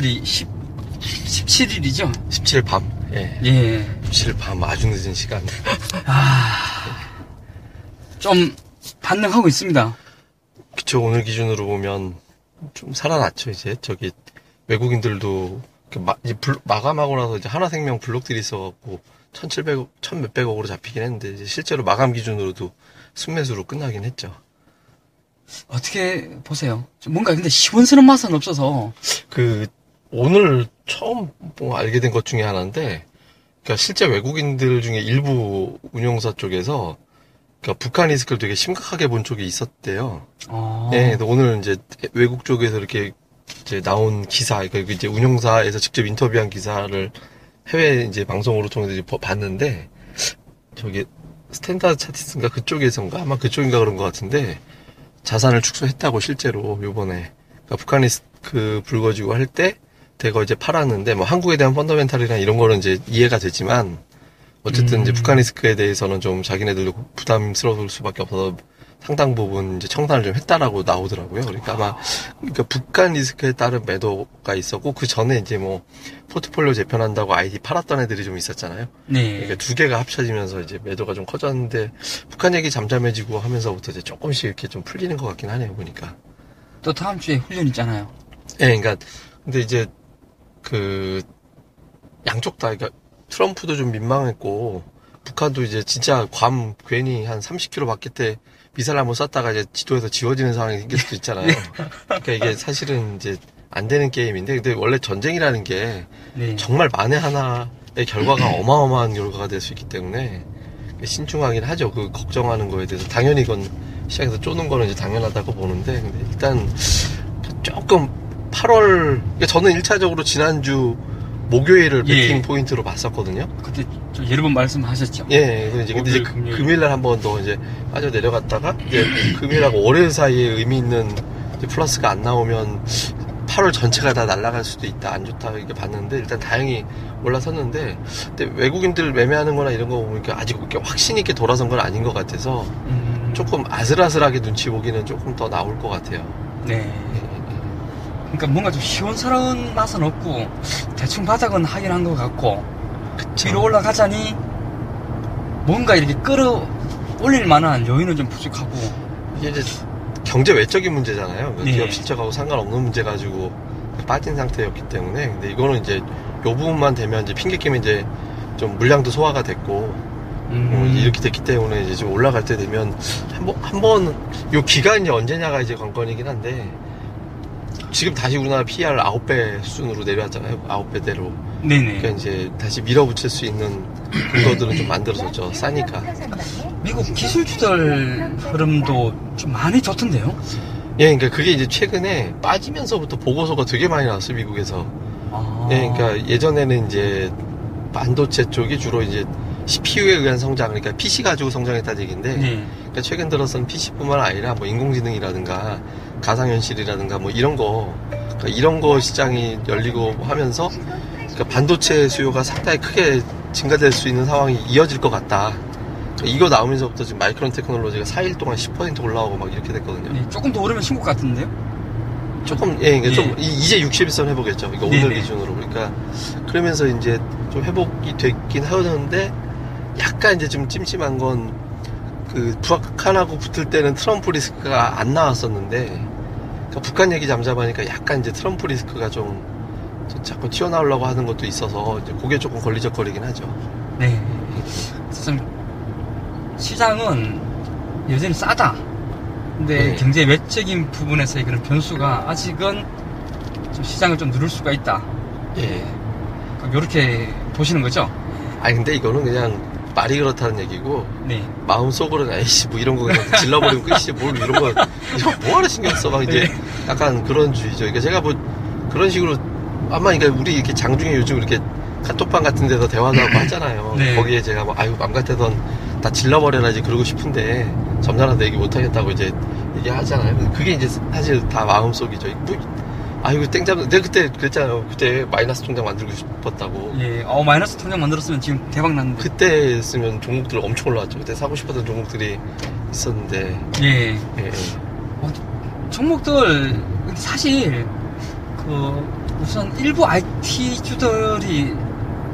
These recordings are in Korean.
오늘이 10, 17일이죠? 17일 밤. 예. 예. 17일 밤 아주 늦은 시간. 좀 반응하고 있습니다. 그쵸, 오늘 기준으로 보면 좀 살아났죠, 이제. 저기, 외국인들도, 그 마, 이제 불- 마감하고 나서 이제 하나생명 블록들이 있어갖고, 1700억, 1000몇백억으로 잡히긴 했는데, 이제 실제로 마감 기준으로도 순매수로 끝나긴 했죠. 어떻게 보세요? 좀 뭔가 근데 시원스러운 맛은 없어서. 그, 오늘 처음 뭐 알게 된 것 중에 하나인데, 그니까 실제 외국인들 중에 일부 운용사 쪽에서, 그니까 북한 리스크를 되게 심각하게 본 쪽이 있었대요. 어. 네, 근데 오늘 이제 외국 쪽에서 이렇게 이제 나온 기사, 그러니까 이제 운영사에서 직접 인터뷰한 기사를 해외 이제 방송으로 통해서 이제 버- 봤는데, 저기 스탠다드 차타드인가 그쪽에서인가 아마 그쪽인가 그런 것 같은데 자산을 축소했다고 실제로 요번에 그러니까 북한이 그 불거지고 할 때 대거 이제 팔았는데 뭐 한국에 대한 펀더멘탈이나 이런 거는 이제 이해가 되지만 어쨌든 이제 음. 북한 리스크에 대해서는 좀 자기네들도 부담스러울 수밖에 없어서 상당 부분 이제 청산을 좀 했다라고 나오더라고요. 그러니까 아마 그러니까 북한 리스크에 따른 매도가 있었고 그 전에 이제 뭐 포트폴리오 재편한다고 아이디 팔았던 애들이 좀 있었잖아요. 네. 그러니까 두 개가 합쳐지면서 이제 매도가 좀 커졌는데 북한 얘기 잠잠해지고 하면서부터 이제 조금씩 이렇게 좀 풀리는 것 같긴 하네요 보니까. 또 다음 주에 훈련 있잖아요. 예, 그러니까 근데 이제 그 양쪽 다 그러니까 트럼프도 좀 민망했고 북한도 이제 진짜 괌 괜히 한 30km 밖에 때 미사일 한번 쐈다가 이제 지도에서 지워지는 상황이 생길 수도 있잖아요. 그러니까 이게 사실은 이제 안 되는 게임인데 근데 원래 전쟁이라는 게 네. 정말 만에 하나의 결과가 어마어마한 결과가 될 수 있기 때문에 신중하긴 하죠. 그 걱정하는 거에 대해서 당연히 이건 시장에서 쪼는 거는 이제 당연하다고 보는데 근데 일단 조금 8월 그러니까 저는 1차적으로 지난주 목요일을 예. 베팅 포인트로 봤었거든요. 그때 좀 여러 번 말씀하셨죠. 예, 그래서 이제 근데 이제 금요일. 금요일날 한 번 더 이제 빠져 내려갔다가 이제 금요일하고 월요일 사이에 의미 있는 플러스가 안 나오면 8월 전체가 다 날아갈 수도 있다 안 좋다 이렇게 봤는데 일단 다행히 올라섰는데 근데 외국인들 매매하는 거나 이런 거 보니까 아직 그렇게 확신 있게 돌아선 건 아닌 것 같아서 음, 조금 아슬아슬하게 눈치 보기는 조금 더 나올 것 같아요. 네. 그러니까 뭔가 좀 시원스러운 맛은 없고 대충 바닥은 하긴 한 것 같고 뒤로 올라가자니 뭔가 이렇게 끌어 올릴 만한 여유는 좀 부족하고 이게 이제 경제 외적인 문제잖아요. 그 네. 기업 실적하고 상관없는 문제 가지고 빠진 상태였기 때문에. 근데 이거는 이제 요 부분만 되면 이제 핑계 끼면 이제 좀 물량도 소화가 됐고 음, 뭐 이렇게 됐기 때문에 이제 좀 올라갈 때 되면 한번 한번 요 기간이 언제냐가 이제 관건이긴 한데 지금 다시 우리나라 PR 9배 수준으로 내려왔잖아요. 9배대로. 네네. 그러니까 이제 다시 밀어붙일 수 있는 근거들은 좀 만들어졌죠. 싸니까. 미국 기술주들 흐름도 좀 많이 좋던데요? 예, 그러니까 그게 이제 최근에 빠지면서부터 보고서가 되게 많이 나왔어요, 미국에서. 아, 예, 그러니까 예전에는 이제 반도체 쪽이 주로 이제 CPU에 의한 성장, 그러니까 PC 가지고 성장했다는 얘기인데, 네. 그러니까 최근 들어서는 PC뿐만 아니라 뭐 인공지능이라든가 가상현실이라든가 뭐 이런 거, 그러니까 이런 거 시장이 열리고 하면서 그러니까 반도체 수요가 상당히 크게 증가될 수 있는 상황이 이어질 것 같다. 그러니까 이거 나오면서부터 지금 마이크론 테크놀로지가 4일 동안 10% 올라오고 막 이렇게 됐거든요. 네, 조금 더 오르면 신고 같은데요? 조금 예, 그러니까 예. 좀 이- 이제 60일선 회복했죠. 이거 오늘 네네. 기준으로 그러니까 그러면서 이제 좀 회복이 됐긴 하는데 약간 이제 좀 찜찜한 건 그 북한하고 붙을 때는 트럼프 리스크가 안 나왔었는데 그러니까 북한 얘기 잠잠하니까 약간 이제 트럼프 리스크가 좀, 좀 자꾸 튀어나오려고 하는 것도 있어서 이제 그게 조금 걸리적거리긴 하죠. 네. 좀 시장은 여전히 싸다. 근데 네. 경제 외적인 부분에서의 그런 변수가 아직은 좀 시장을 좀 누를 수가 있다. 예. 이렇게 보시는 거죠? 아니 근데 이거는 그냥 말이 그렇다는 얘기고 네. 마음속으로는 에이씨 뭐 이런 거 그냥 질러버리면 끝이지 뭘 이런 거 이거 뭐하러 신경 써 막 이제 약간 그런 주의죠. 그러니까 제가 뭐 그런 식으로 아마 그러니까 우리 이렇게 장중에 요즘 이렇게 카톡방 같은 데서 대화도 하고 하잖아요. 네. 거기에 제가 뭐 아유 맘 같아선 다 질러버려야지 그러고 싶은데 점잖아도 얘기 못 하겠다고 이제 얘기하잖아요. 그게 이제 사실 다 마음속이죠. 뭐 아이고 땡잡 내가 그때 그랬잖아요. 그때 마이너스 통장 만들고 싶었다고. 예. 어, 마이너스 통장 만들었으면 지금 대박 났는데. 그때 했으면 종목들 엄청 올라왔죠. 그때 사고 싶었던 종목들이 있었는데, 예. 예, 예. 종목들, 근데 사실, 그, 우선 일부 IT주들이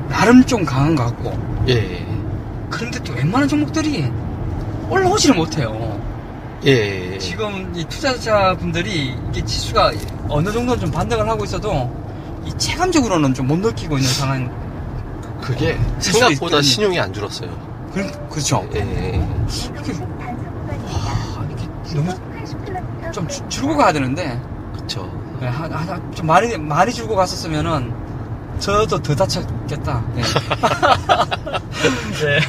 나름 좀 강한 것 같고 예. 그런데 또 웬만한 종목들이 올라오지를 못해요. 예. 지금 이 투자자분들이 이게 지수가 어느 정도는 좀 반등을 하고 있어도 이 체감적으로는 좀 못 느끼고 있는 상황. 그게 수도 생각보다. 신용이 안 줄었어요. 그, 그렇죠. 예. 이렇게, 와, 이렇게 너무 좀 줄- 줄고 가야 되는데 그쵸. 네, 하- 하- 좀 많이 많이 줄고 갔었으면은 저도 더 다쳤겠다. 네. 네.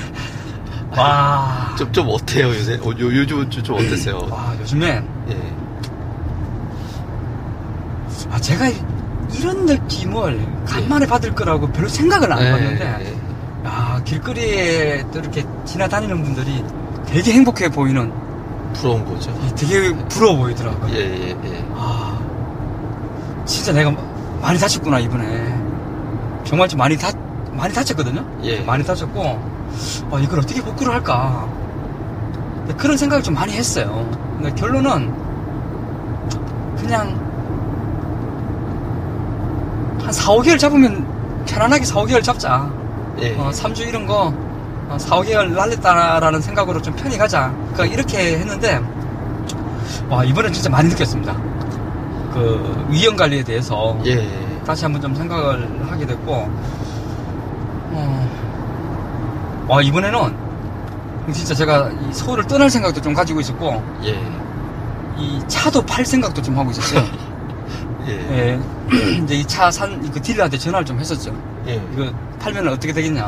와. 좀, 좀 어때요, 요새? 어, 요, 요즘 좀, 좀 어땠어요? 와 요즘에 예. 아 제가 이런 느낌을 간만에 받을 거라고 별로 생각을 안 해봤는데 예. 야 길거리에 또 이렇게 지나다니는 분들이 되게 행복해 보이는 부러운 거죠. 되게 부러워 보이더라고요. 예, 예, 예. 아 진짜 내가 많이 다쳤구나 이번에 정말 좀 많이 다 많이 다쳤거든요. 예. 많이 다쳤고 아, 이걸 어떻게 복구를 할까 그런 생각을 좀 많이 했어요. 근데 결론은 그냥 한 4, 5개월 잡으면 편안하게 4, 5개월 잡자. 예. 어, 3주 이런 거 어, 4, 5개월 날렸다라는 생각으로 좀 편히 가자. 그러니까 이렇게 했는데 와 이번엔 진짜 많이 느꼈습니다. 그 위험 관리에 대해서 예. 다시 한번 좀 생각을 하게 됐고 어, 와 이번에는 진짜 제가 이 서울을 떠날 생각도 좀 가지고 있었고 예. 이 차도 팔 생각도 좀 하고 있었어요. 예. 예. 이제 이 차 산 그 딜러한테 전화를 좀 했었죠. 예. 이거 팔면 어떻게 되겠냐.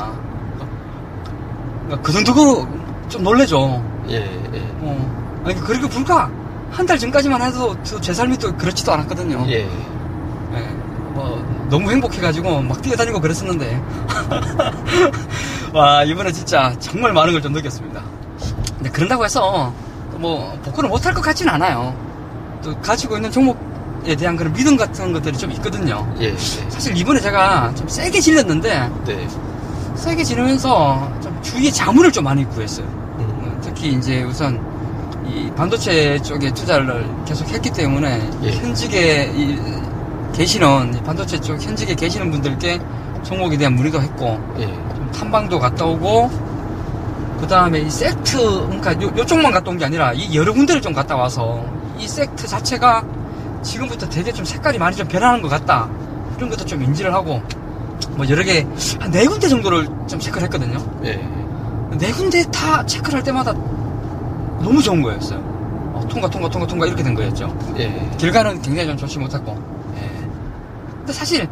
그러니까 그 정도로 좀 놀래죠. 예. 예. 어. 아니 그리고 불과 한 달 전까지만 해도 저제 삶이 또 그렇지도 않았거든요. 예. 예, 뭐 너무 행복해가지고 막 뛰어다니고 그랬었는데 와 이번에 진짜 정말 많은 걸 좀 느꼈습니다. 근데 그런다고 해서 뭐 복구를 못할 것 같지는 않아요. 또 가지고 있는 종목 에 대한 그런 믿음 같은 것들이 좀 있거든요. 예. 사실 이번에 제가 좀 세게 질렸는데 네. 세게 지르면서 좀 주위에 자문을 좀 많이 구했어요. 음. 어, 특히 이제 우선 이 반도체 쪽에 투자를 계속 했기 때문에 예. 현직에 이- 계시는 이 반도체 쪽 현직에 계시는 분들께 종목에 대한 문의도 했고 예. 좀 탐방도 갔다 오고 그 다음에 이 섹트 그러니까 요, 요쪽만 갔다 온 게 아니라 이 여러 군데를 좀 갔다 와서 이 섹트 자체가 지금부터 되게 좀 색깔이 많이 좀 변하는 것 같다 이런 것도 좀 인지를 하고 뭐 여러 개 한 네 군데 정도를 좀 체크를 했거든요. 예. 네 군데 다 체크를 할 때마다 너무 좋은 거였어요. 어, 통과, 통과, 통과, 통과 이렇게 된 거였죠. 예. 결과는 굉장히 좀 좋지 못했고. 예. 근데 사실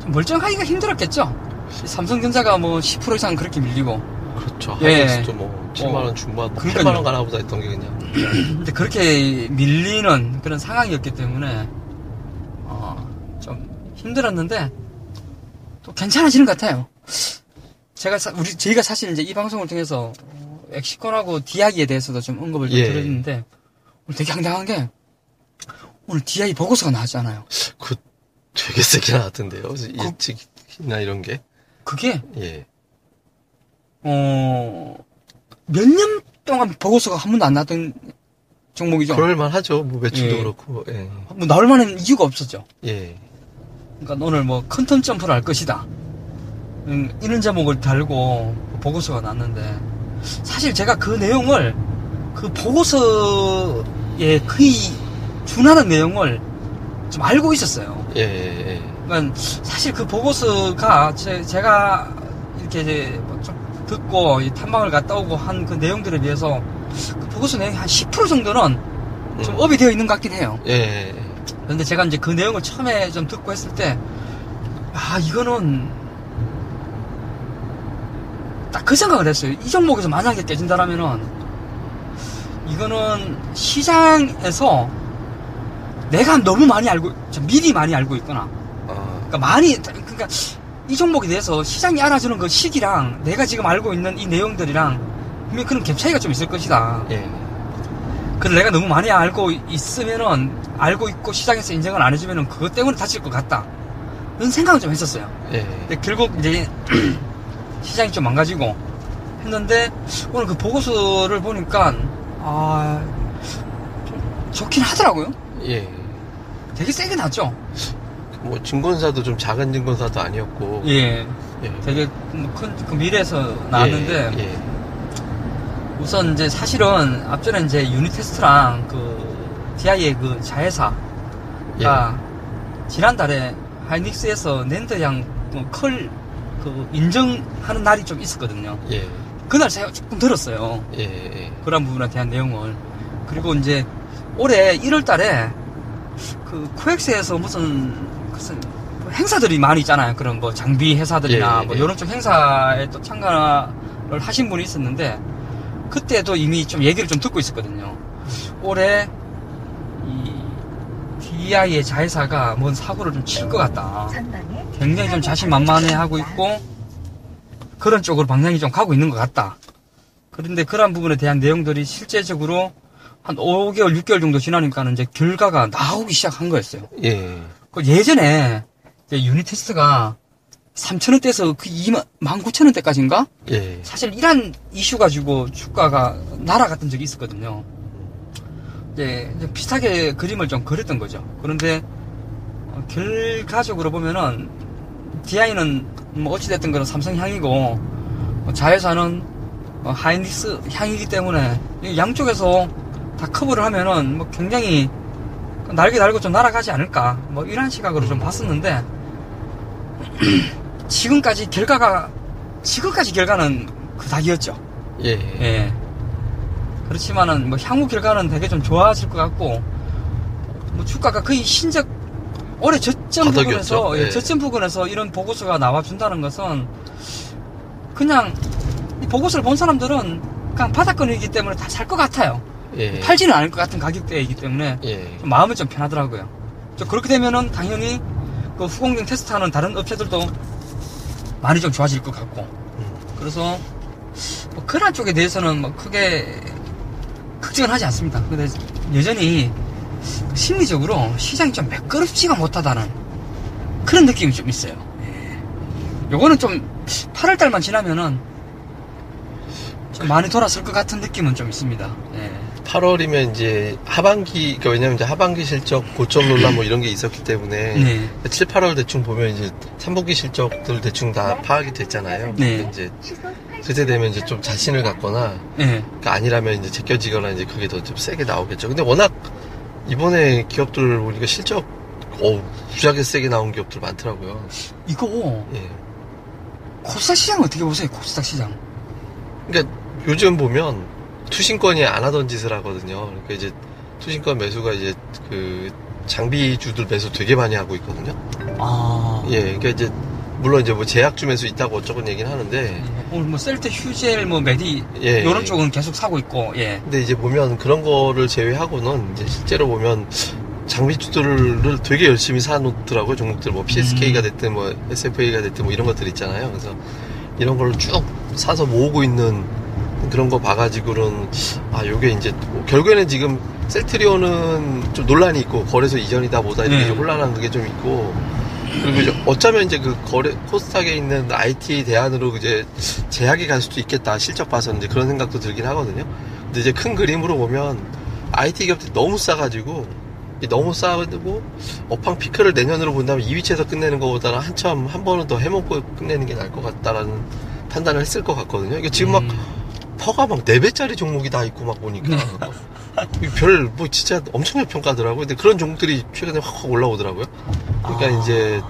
좀 멀쩡하기가 힘들었겠죠. 이 삼성전자가 뭐 10% 이상 그렇게 밀리고. 그렇죠. 예. 하이닉스도 뭐 7만 원 중반, 뭐 그러니까요. 8만 원 가나 보다 했던 게 그냥. 근데 그렇게 밀리는 그런 상황이었기 때문에 어, 좀 힘들었는데 또 괜찮아지는 것 같아요. 제가 사- 우리 저희가 사실 이제 이 방송을 통해서 어, 엑시콘하고 디아기에 대해서도 좀 언급을 좀 예. 드렸는데 오늘 되게 황당한 게 오늘 디아기 보고서가 나왔잖아요. 그 되게 세게 나왔던데요. 예측이나 이런 게. 그게 예. 어, 몇 년 동안 보고서가 한 번도 안 나왔던 종목이죠. 그럴만 하죠. 뭐 매출도 예. 그렇고. 예. 뭐 나올 만한 이유가 없었죠. 예. 그러니까 오늘 뭐 컨텀 점프를 할 것이다. 음, 이런 제목을 달고 보고서가 났는데 사실 제가 그 내용을 그 보고서에 거의 준하는 내용을 좀 알고 있었어요. 예. 예. 그러니까 사실 그 보고서가 제, 제가 이렇게 이제 뭐좀 듣고 이 탐방을 갔다 오고 한 그 내용들에 비해서 그 보고서 내용이 한 10% 정도는 좀 음. 업이 되어 있는 것 같긴 해요. 예. 근데 제가 이제 그 내용을 처음에 좀 듣고 했을 때, 아, 이거는, 딱 그 생각을 했어요. 이 종목에서 만약에 깨진다라면은, 이거는 시장에서 내가 너무 많이 알고, 좀 미리 많이 알고 있거나, 아. 그러니까 많이, 그러니까 이 종목에 대해서 시장이 알아주는 그 시기랑 내가 지금 알고 있는 이 내용들이랑 분명히 그런 갭 차이가 좀 있을 것이다. 예. 그걸 내가 너무 많이 알고 있으면은 알고 있고 시장에서 인정을 안 해주면은 그것 때문에 다칠 것 같다. 이런 생각을 좀 했었어요. 예. 근데 결국 이제 시장이 좀 망가지고 했는데 오늘 그 보고서를 보니까 아좀 좋긴 하더라고요. 예. 되게 세게 났죠. 뭐 증권사도 좀 작은 증권사도 아니었고 예. 예. 되게 큰, 그 미래에서 나왔는데, 예, 예. 우선 이제 사실은 앞전에 이제 유닛 테스트랑 그 DI의 그 자회사가 예. 지난달에 하이닉스에서 낸더양 컬, 그 인정하는 날이 좀 있었거든요. 예. 그날 제가 조금 들었어요. 예. 예. 그런 부분에 대한 내용을. 그리고 이제 올해 1월 달에 그 코엑스에서 무슨, 무슨 뭐 행사들이 많이 있잖아요. 그런 뭐 장비 회사들이나 예, 뭐 예. 이런 쪽 행사에 또 참가를 하신 분이 있었는데 그때도 이미 좀 얘기를 좀 듣고 있었거든요. 올해 이 DI의 자회사가 뭔 사고를 좀 칠 것 같다. 굉장히 좀 자신만만해 하고 있고 그런 쪽으로 방향이 좀 가고 있는 것 같다. 그런데 그런 부분에 대한 내용들이 실제적으로 한 5개월, 6개월 정도 지나니까는 이제 결과가 나오기 시작한 거였어요. 예. 그 예전에 유닛 테스트가 3,000원대에서 그 2만, 19,000원대까지인가? 예. 사실 이런 이슈 가지고 주가가 날아갔던 적이 있었거든요. 이제 이제 비슷하게 그림을 좀 그렸던 거죠. 그런데 어, 결과적으로 보면은 DI는 뭐 어찌됐든 그런 삼성 향이고 어, 자회사는 어, 하이닉스 향이기 때문에 이 양쪽에서 다 커버를 하면은 뭐 굉장히 날개 달고 좀 날아가지 않을까 뭐 이런 시각으로 좀 봤었는데 지금까지 결과가 지금까지 결과는 그닥이었죠. 예. 예. 그렇지만은 뭐 향후 결과는 되게 좀 좋아질 것 같고 뭐 주가가 거의 신적 올해 저점. 부분에서 예, 예. 저점 부분에서 이런 보고서가 나와준다는 것은 그냥 이 보고서를 본 사람들은 그냥 바닥권이기 때문에 다 살 것 같아요. 예. 팔지는 않을 것 같은 가격대이기 때문에 예. 좀 마음은 좀 편하더라고요. 저 그렇게 되면은 당연히 그 후공정 테스트하는 다른 업체들도 많이 좀 좋아질 것 같고 그래서 뭐 그런 쪽에 대해서는 뭐 크게 걱정은 하지 않습니다. 근데 여전히 심리적으로 시장이 좀 매끄럽지가 못하다는 그런 느낌이 좀 있어요. 예. 요거는 좀 8월 달만 지나면은 좀 많이 돌아설 것 같은 느낌은 좀 있습니다. 예. 8월이면 이제 하반기, 그러니까 왜냐면 이제 하반기 실적 고점 논란 뭐 이런 게 있었기 때문에 네. 7, 8월 대충 보면 이제 3분기 실적들 대충 다 파악이 됐잖아요. 네. 이제 그때 되면 이제 좀 자신을 갖거나 예. 그러니까 아니라면 이제 제껴지거나 이제 그게 더 좀 세게 나오겠죠. 근데 워낙 이번에 기업들 우리가 실적 어우 무지하게 세게 나온 기업들 많더라고요. 이거 예. 코스닥 시장 어떻게 보세요? 코스닥 시장. 그러니까 요즘 보면 투신권이 안 하던 짓을 하거든요. 그러니까 이제 투신권 매수가 이제 그 장비주들 매수 되게 많이 하고 있거든요. 아. 예, 그러니까 이제 물론 이제 뭐 제약주 매수 있다고 어쩌고 얘기는 하는데 오늘 뭐 셀트 휴젤 뭐 메디 예, 이런 예. 쪽은 계속 사고 있고 예. 근데 이제 보면 그런 거를 제외하고는 이제 실제로 보면 장비주들을 되게 열심히 사놓더라고요. 종목들 뭐 PSK가 음. 됐든 뭐 SFA가 됐든 뭐 이런 것들 있잖아요. 그래서 이런 걸 쭉 사서 모으고 있는 그런 거 봐가지고는 아 요게 이제 뭐 결국에는 지금 셀트리온은 좀 논란이 있고 거래소 이전이다 뭐다 이렇게 네. 혼란한 그게 좀 있고 그리고 이제 어쩌면 이제 그 거래 코스닥에 있는 IT 대안으로 이제 제약이 갈 수도 있겠다 실적 봐서 이제 그런 생각도 들긴 하거든요. 근데 이제 큰 그림으로 보면 IT 기업들이 너무 싸가지고 이 너무 싸가지고 업황 피크를 내년으로 본다면 이 위치에서 끝내는 것보다는 한참 한 번은 더 해먹고 끝내는 게 나을 것 같다라는 판단을 했을 것 같거든요. 이게 지금 막 음. 퍼가 막 4배짜리 종목이 다 있고 막 보니까 네. 별뭐 진짜 엄청나게 평가더라고요. 근데 그런 종목들이 최근에 확 확 올라오더라고요. 그러니까 아. 이제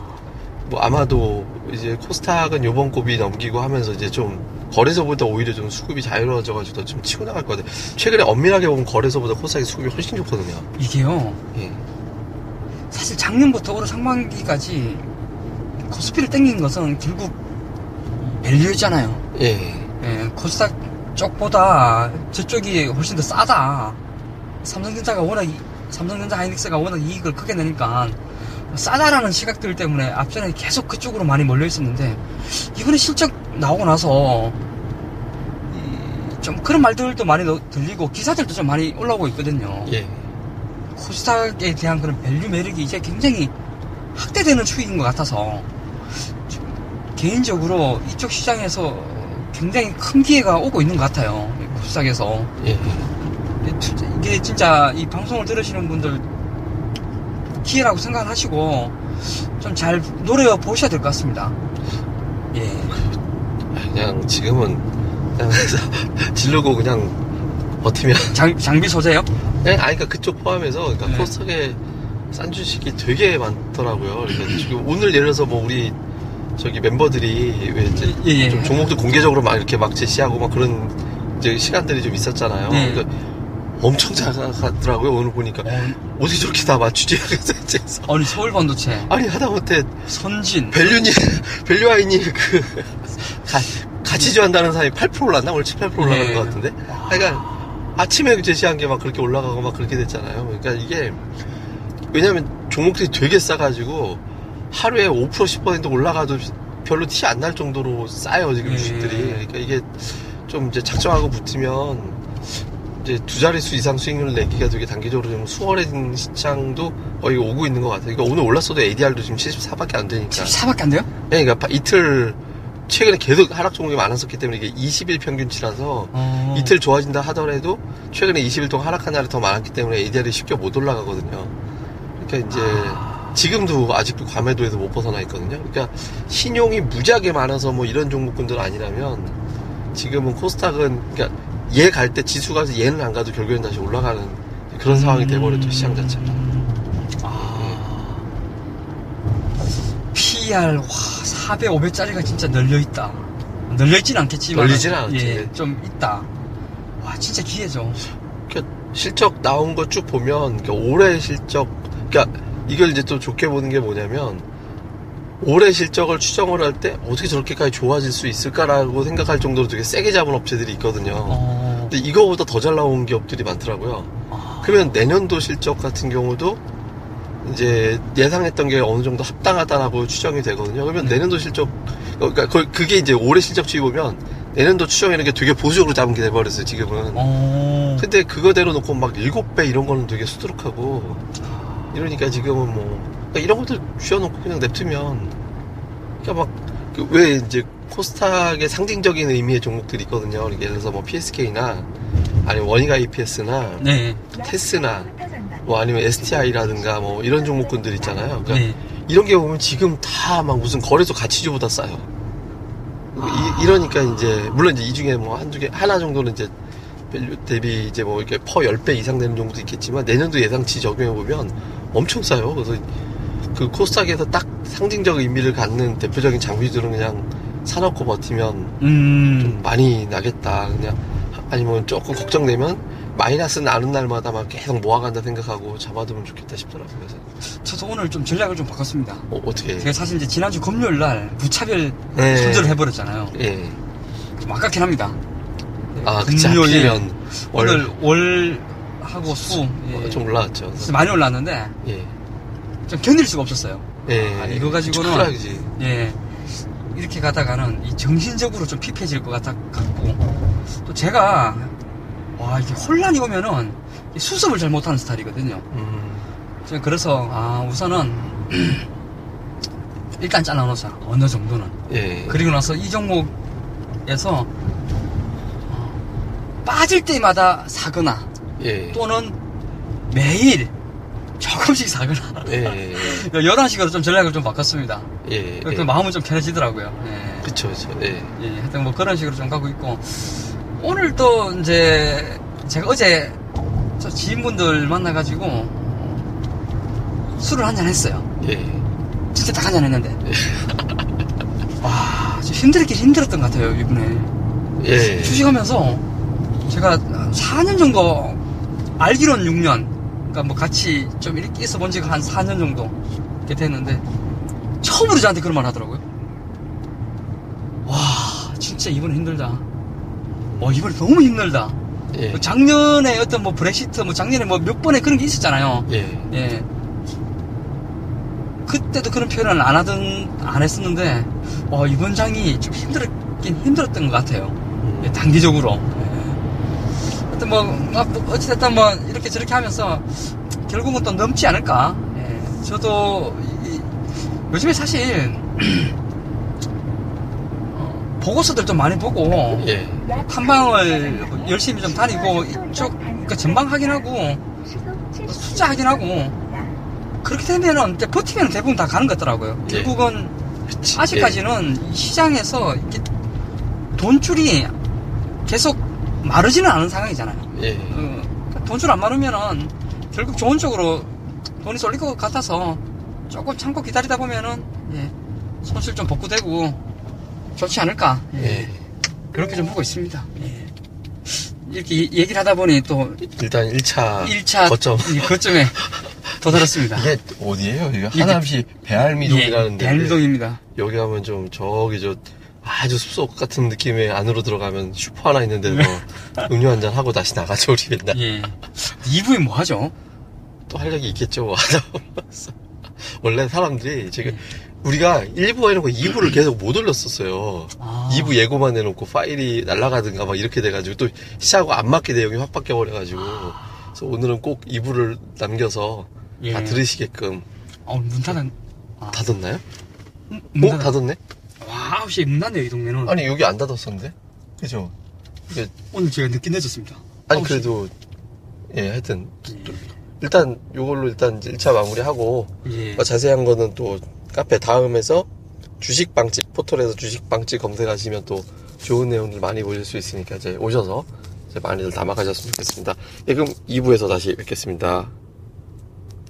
뭐 아마도 이제 코스닥은 요번 고비 넘기고 하면서 이제 좀 거래소보다 오히려 좀 수급이 자유로워져가지고 더좀 치고 나갈 것 같아요. 최근에 엄밀하게 보면 거래소보다 코스닥의 수급이 훨씬 좋거든요. 이게요. 예. 사실 작년부터 올해 상반기까지 코스피를 땡긴 것은 결국 밸류였잖아요. 예. 예, 코스닥 쪽보다 저쪽이 훨씬 더 싸다. 삼성전자가 워낙 이- 삼성전자 하이닉스가 워낙 이익을 크게 내니까 싸다라는 시각들 때문에 앞전에 계속 그쪽으로 많이 몰려 있었는데 이번에 실적 나오고 나서 이- 좀 그런 말들도 많이 넣- 들리고 기사들도 좀 많이 올라오고 있거든요. 예. 코스닥에 대한 그런 value 매력이 이제 굉장히 확대되는 추이인 것 같아서 좀 개인적으로 이쪽 시장에서 굉장히 큰 기회가 오고 있는 것 같아요. 이 코스닥에서 예. 이게 진짜 이 방송을 들으시는 분들 기회라고 생각을 하시고 좀 잘 노려 보셔야 될 것 같습니다. 예. 그냥 지금은 그냥 질르고 그냥 버티면 장, 장비 소재요? 네, 아니, 그러니까 그쪽 포함해서, 그러니까 네. 코스닥에 싼 주식이 되게 많더라고요. 그래서 지금 오늘 예를 들어서 뭐 우리 저기 멤버들이 왜 이제 예, 예. 좀 종목들 공개적으로 막 이렇게 막 제시하고 막 그런 이제 시간들이 좀 있었잖아요. 네. 그러니까 엄청 작았더라고요. 오늘 보니까 어, 어떻게 저렇게 다 맞추지? 아니 서울 반도체, 아니 하다못해 선진, 밸류니 밸류아이니 그 가, 같이 지한다는 사람이 8% 올랐나? 오늘 7, 8% 올라간 네. 것 같은데. 그러니까 아침에 제시한 게 막 그렇게 올라가고 막 그렇게 됐잖아요. 그러니까 이게 왜냐면 종목들이 되게 싸가지고 하루에 5% 10% 올라가도 별로 티 안 날 정도로 싸요 지금 예. 주식들이. 그러니까 이게 좀 이제 작정하고 붙으면 이제 두 자릿수 이상 수익률을 내기가 되게 단기적으로 좀 수월해진 시장도 거의 오고 있는 것 같아요. 그러니까 오늘 올랐어도 ADR도 지금 74밖에 안 되니까. 14밖에 안 돼요? 네, 그러니까 이틀 최근에 계속 하락 종목이 많았었기 때문에 이게 20일 평균치라서 어. 이틀 좋아진다 하더라도 최근에 20일 동안 하락한 날이 더 많았기 때문에 ADR이 쉽게 못 올라가거든요. 그러니까 이제 지금도 아직도 과매도에서 못 벗어나 있거든요. 그러니까 신용이 무지하게 많아서 뭐 이런 종목군들 아니라면 지금은 코스닥은 그러니까 얘 갈 때 지수가 얘는 안 가도 결국엔 다시 올라가는 그런 상황이 돼버렸죠 시장 자체가. 아. PR 와 400, 500짜리가 진짜 널려 있다. 널려 있진 않겠지만 널리진 않았지. 예, 좀 있다. 와 진짜 기회죠. 그러니까 실적 나온 거 쭉 보면 그러니까 올해 실적 그러니까 이걸 이제 또 좋게 보는 게 뭐냐면 올해 실적을 추정을 할 때 어떻게 저렇게까지 좋아질 수 있을까라고 생각할 정도로 되게 세게 잡은 업체들이 있거든요. 어. 근데 이거보다 더 잘 나온 기업들이 많더라고요. 아. 그러면 내년도 실적 같은 경우도 이제 예상했던 게 어느 정도 합당하다라고 추정이 되거든요. 그러면 네. 내년도 실적 그러니까 그- 그게 이제 올해 실적주의 보면 내년도 추정이라는 게 되게 보수적으로 잡은 게 돼버렸어요. 지금은. 어. 근데 그거대로 놓고 막 7배 이런 거는 되게 수두룩하고 이러니까 지금은 뭐 그러니까 이런 것들 쥐어놓고 그냥 냅두면 그러니까 막왜 이제 코스닥의 상징적인 의미의 종목들이 있거든요. 예를 들어서 뭐 PSK나 아니면 원익 IPS나 네. 테스나 뭐 아니면 STI라든가 뭐 이런 종목군들 있잖아요. 그러니까 네. 이런 게 보면 지금 다 막 무슨 거래소 가치주보다 싸요. 이러니까 이제 물론 이제 이 중에 뭐 한두 개 하나 정도는 이제 value 대비 이제 뭐 이렇게 PER 10배 이상 되는 종목도 있겠지만 내년도 예상치 적용해 보면 엄청 싸요. 그래서 그 코스닥에서 딱 상징적 의미를 갖는 대표적인 장비들은 그냥 사놓고 버티면 음. 좀 많이 나겠다. 그냥 아니면 조금 걱정되면 마이너스 나는 날마다 막 계속 모아간다 생각하고 잡아두면 좋겠다 싶더라고요. 그래서 저도 오늘 좀 전략을 좀 바꿨습니다. 어, 어떻게? 제가 사실 이제 지난주 금요일 날 무차별 네. 손절을 해버렸잖아요. 예. 좀 아깝긴 합니다. 아, 그치. 금요일 오늘 월 하고 수 예. 어, 좀 올라왔죠. 많이 올랐는데 예. 좀 견딜 수가 없었어요. 예. 아, 이거 가지고는- 쿨하지. 예. 이렇게 가다가는 이 정신적으로 좀 피폐해질 것 같아 같고 또 제가 와 이게 혼란이 오면은 이 수습을 잘 못하는 스타일이거든요. 음. 그래서 아 우선은 일단 잘라놓자 어느 정도는 예. 그리고 나서 이 종목에서 어, 빠질 때마다 사거나 예. 또는 매일 조금씩 사거나 예. 이런 식으로 좀 전략을 좀 바꿨습니다. 예. 그 예. 마음은 좀 편해지더라고요. 예. 그쵸, 그쵸. 예. 예, 하여튼 뭐 그런 식으로 좀 가고 있고 오늘 또 이제 제가 어제 저 지인분들 만나가지고 술을 한잔 했어요. 예. 진짜 딱 한잔 했는데 와, 좀 힘들긴 힘들었던 것 같아요 이번에 예. 주식하면서 제가 4년 정도 알기로는 6년. 그러니까 뭐 같이 좀 이렇게 있어 본 지가 한 4년 정도 이렇게 됐는데 처음으로 저한테 그런 말 하더라고요. 와 진짜 이번에 힘들다. 와 이번에 너무 힘들다. 예. 그 작년에 어떤 뭐 브렉시트 뭐 작년에 뭐 몇 번에 그런 게 있었잖아요. 예. 예. 그때도 그런 표현을 안 하던 안 했었는데 와 이번 장이 좀 힘들었긴 힘들었던 것 같아요. 예, 단기적으로. 예. 하여튼 뭐, 막, 뭐 어찌됐든 뭐, 이렇게 저렇게 하면서, 결국은 또 넘지 않을까. 예. 저도, 이- 이- 요즘에 사실, 어, 보고서들 좀 많이 보고, 예. 탐방을 열심히 좀 다니고, 이쪽, 그러니까 전방 확인하고, 숫자 확인하고, 그렇게 되면은 이제 버티면 대부분 다 가는 것 같더라고요. 예. 결국은. 아직까지는 이 시장에서 이렇게 돈줄이 계속 마르지는 않은 상황이잖아요. 예. 예. 어, 돈줄 안 마르면은 결국 좋은 쪽으로 돈이 쏠릴 것 같아서 조금 참고 기다리다 보면은 예, 손실 좀 복구되고 좋지 않을까 예, 예. 그렇게 좀 보고 있습니다. 예. 이렇게 이- 얘기를 하다 보니 또 일단 1차 1차 거점. 거점에 도달했습니다. 이게 어디예요? 이게- 하남시 배알미동이라는 데. 대알동입니다. 여기 가면 좀 저기 저 아주 숲속 같은 느낌의 안으로 들어가면 슈퍼 하나 있는데도 음료 한 잔 하고 다시 나가죠 우리 맨날 예. 2부에 뭐 하죠? 또 할 얘기 있겠죠 뭐. 원래 사람들이 지금 우리가 1부 해놓고 2부를 계속 못 올렸었어요 아. 2부 예고만 해놓고 파일이 날라가든가 막 이렇게 돼가지고 또 시하고 안 맞게 내용이 확 바뀌어버려가지고 그래서 오늘은 꼭 2부를 남겨서 예. 다 들으시게끔 어, 문 닫은 아, 닫았나요? 문- 문 어? 닫았- 닫았네? 와 9시에 문 닫네요 이 동네는 아니 여기 안 닫았었는데? 그죠? 이게 오늘 제가 늦게 늦었습니다 아니 9시. 그래도 예 하여튼 예. 일단 요걸로 일단 1차 마무리하고 예. 뭐 자세한 거는 또 카페 다음에서 주식방집 포털에서 주식방집 검색하시면 또 좋은 내용들 많이 보실 수 있으니까 이제 오셔서 이제 많이들 담아가셨으면 좋겠습니다. 예, 그럼 2부에서 다시 뵙겠습니다.